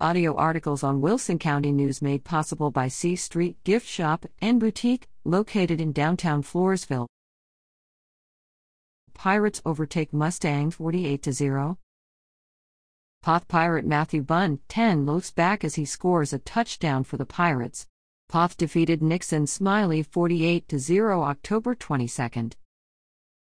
Audio articles on Wilson County News made possible by C Street Gift Shop and Boutique, located in downtown Floresville. Pirates overtake Mustang 48 0. Poth Pirate Matthew Bunn, 10, looks back as he scores a touchdown for the Pirates. Poth defeated Nixon Smiley 48 0 October 22.